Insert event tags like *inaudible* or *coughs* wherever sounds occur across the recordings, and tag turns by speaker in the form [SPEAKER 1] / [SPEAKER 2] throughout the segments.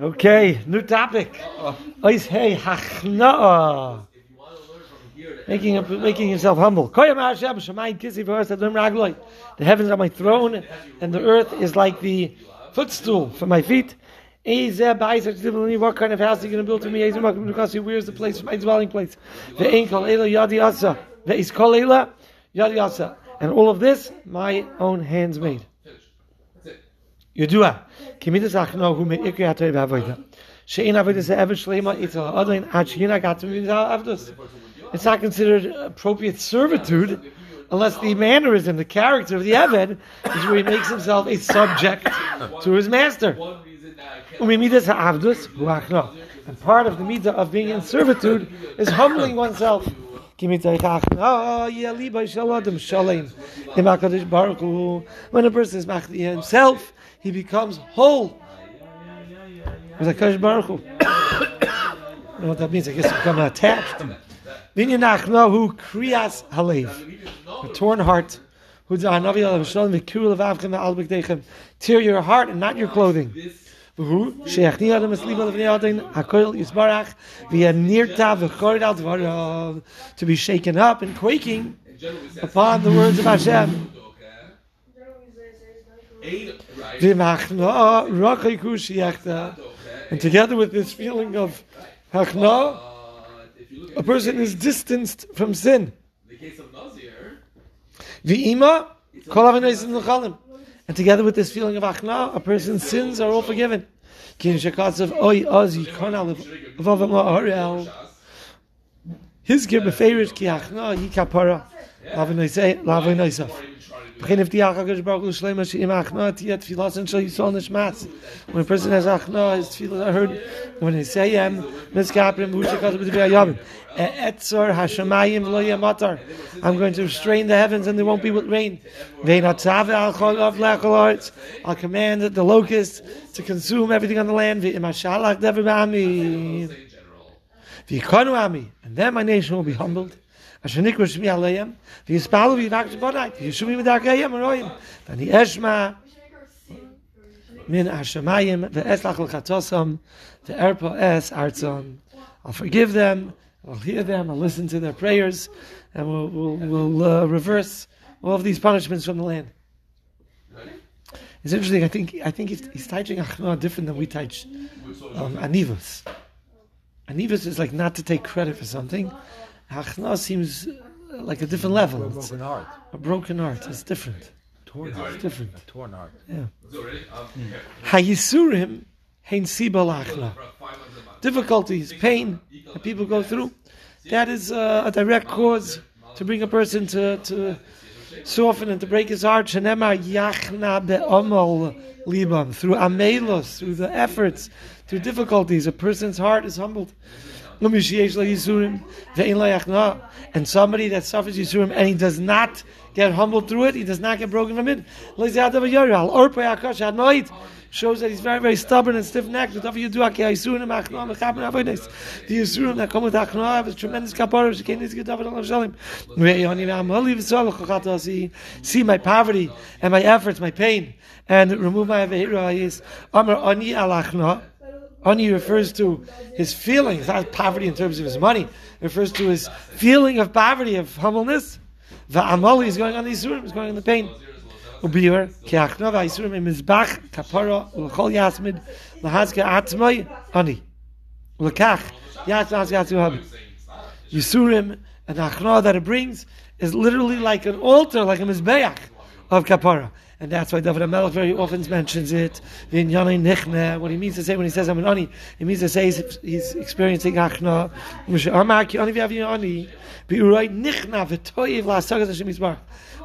[SPEAKER 1] Okay, new topic. Ois hey hachna'a. Making making yourself humble. For The heavens are my throne, and the earth is like the footstool for my feet. Uh, what kind of house are you going to build to me? Where's the place, my dwelling place? The Inkal Ela Yadi Asa. The Iskal Ela Yadi Asa. And all of this, my own hands made. It's not considered appropriate servitude unless the mannerism, the character of the Eved is where he makes himself a subject to his master. And part of the mitzvah of being in servitude is humbling oneself. When a person is machdi himself, he becomes whole. With a Baruch Hu. *coughs* Don't know what that means. I guess become attached. Vinyanachna who kriyas halev, a torn heart. Tear your heart and not your clothing. To be shaken up and quaking upon the words of Hashem. And ah, eh, together with this feeling of Hachna, a person is distanced from sin. In the case of Nazir, V'ima, and together with this feeling of achna, a person's sins are all forgiven. His give favorite ki achna yi kapara. When a person has achna, his tefillah are heard. When they say him, miskaprim v'ushakaz b'divya Etzor hashamayim v'lo yamatar. I'm going to restrain the heavens and there won't be rain. I'll command the locusts to consume everything on the land. And then my nation will be humbled asher nikru shmi aleim v'yispalu eshma min ashamayim v'eslach l'chatosam v'erpo es I'll forgive them I'll hear them I'll listen to their prayers and we'll, we'll, we'll uh, reverse all of these punishments from the land. It's interesting. I think I think he's, he's teaching different than we teach um, Anivus. Anivus is like not to take credit for something, Hachna seems uh, like a different level.
[SPEAKER 2] A broken heart.
[SPEAKER 1] A broken heart. It's different.
[SPEAKER 2] Torn heart.
[SPEAKER 1] It's different.
[SPEAKER 2] A torn heart.
[SPEAKER 1] Yeah. Um, hmm. Hayisurim hein siba Difficulties, pain that people go through. That is uh, a direct cause to bring a person to, to soften and to break his heart. Shenema yachna be'omal libam. Through amelos, through the efforts, through difficulties, a person's heart is humbled. And somebody that suffers Yisurim and he does not get humbled through it, he does not get broken from it. Shows that he's very, very stubborn and stiff necked. The Yisurim that come with Achna have a tremendous kapara. See my poverty and my efforts, my pain, and remove my Avehira. Amar Ani al Achna. Ani refers to his feelings, not poverty in terms of his money. It refers to his feeling of poverty, of humbleness. The amali is going on the isurim, is going on the pain. Ubir kiachna v'isurim imizbach kapara ulchol yasmid lahazka atmai ani ulakach yasmaz yatsu habi. Yisurim and achna that it brings is literally like an altar, like a mizbeach of kapara. And that's why David HaMelech very often mentions it What he means to say when he says I'm an ani, he means to say he's, he's experiencing achna.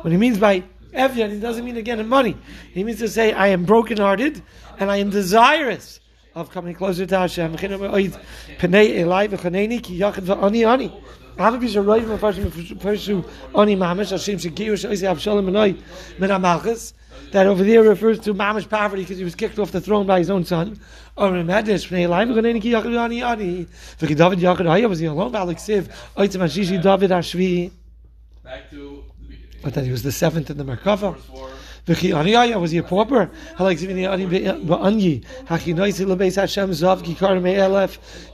[SPEAKER 1] When he means by Evian, he doesn't mean again in money. He means to say I am brokenhearted and I am desirous of coming closer to Hashem. Avi bisher roiv mefarshim mefarshu oni mamish Hashem shegiru sheisi Avshalom anoi min amalchus that over there refers to mamish poverty because he was kicked off the throne by his own son. Or in pnei elayim v'goneni ki yachid ani ani v'chi David yachid haya was he alone v'alik siv oitzim hashishi David hashvi. Back to but that he was the seventh in the Merkava. Was he a pauper?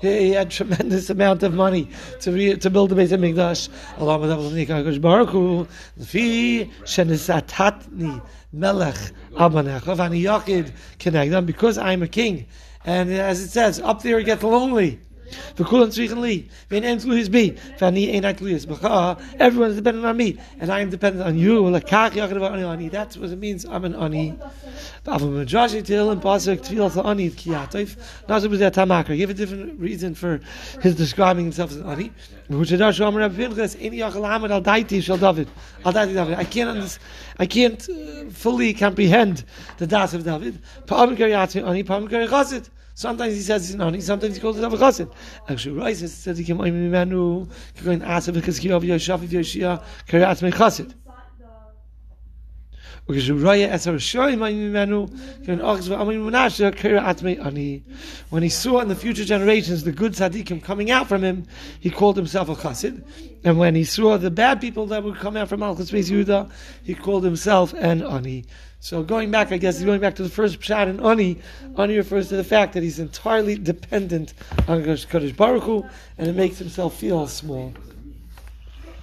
[SPEAKER 1] He had tremendous amount of money to re, to build the HaMikdash. V'ani yakid kenegdam, because I'm a king. And as it says, up there it gets lonely. V'kulam tzrichen li. V'in en tluyis bi. V'ani ein. B'cha, everyone is dependent on me. And I am dependent on you. L'kach yachid v'ani ani. That's what it means. I'm an ani. V'avu medrashi til and pasuk tefillah to ani kiyatov. Nazir b'zeh tamakar. Give a different reason for his describing himself as an ani. Rabbi Pinchas, Ein hamad al daiti shal David. Al daiti David. I can't I can't uh, fully comprehend the das of David. Ani. Sometimes he says he's nani, sometimes he calls it Chassid. Actually, it says he came oim mimenu, going asa because he of Yoshav Yoshia, karat me Chassid. Because Raya as a Shoy mimenu, going ox v'amim munasha, karat me ani. When he saw in the future generations the good tzaddikim coming out from him, he called himself a Chassid. And when he saw the bad people that would come out from Malchus Beis Yehuda, he called himself an ani. So going back, I guess, going back to the first pshat in Ani, Ani refers to the fact that he's entirely dependent on Kodesh Baruch Hu, and it makes himself feel small.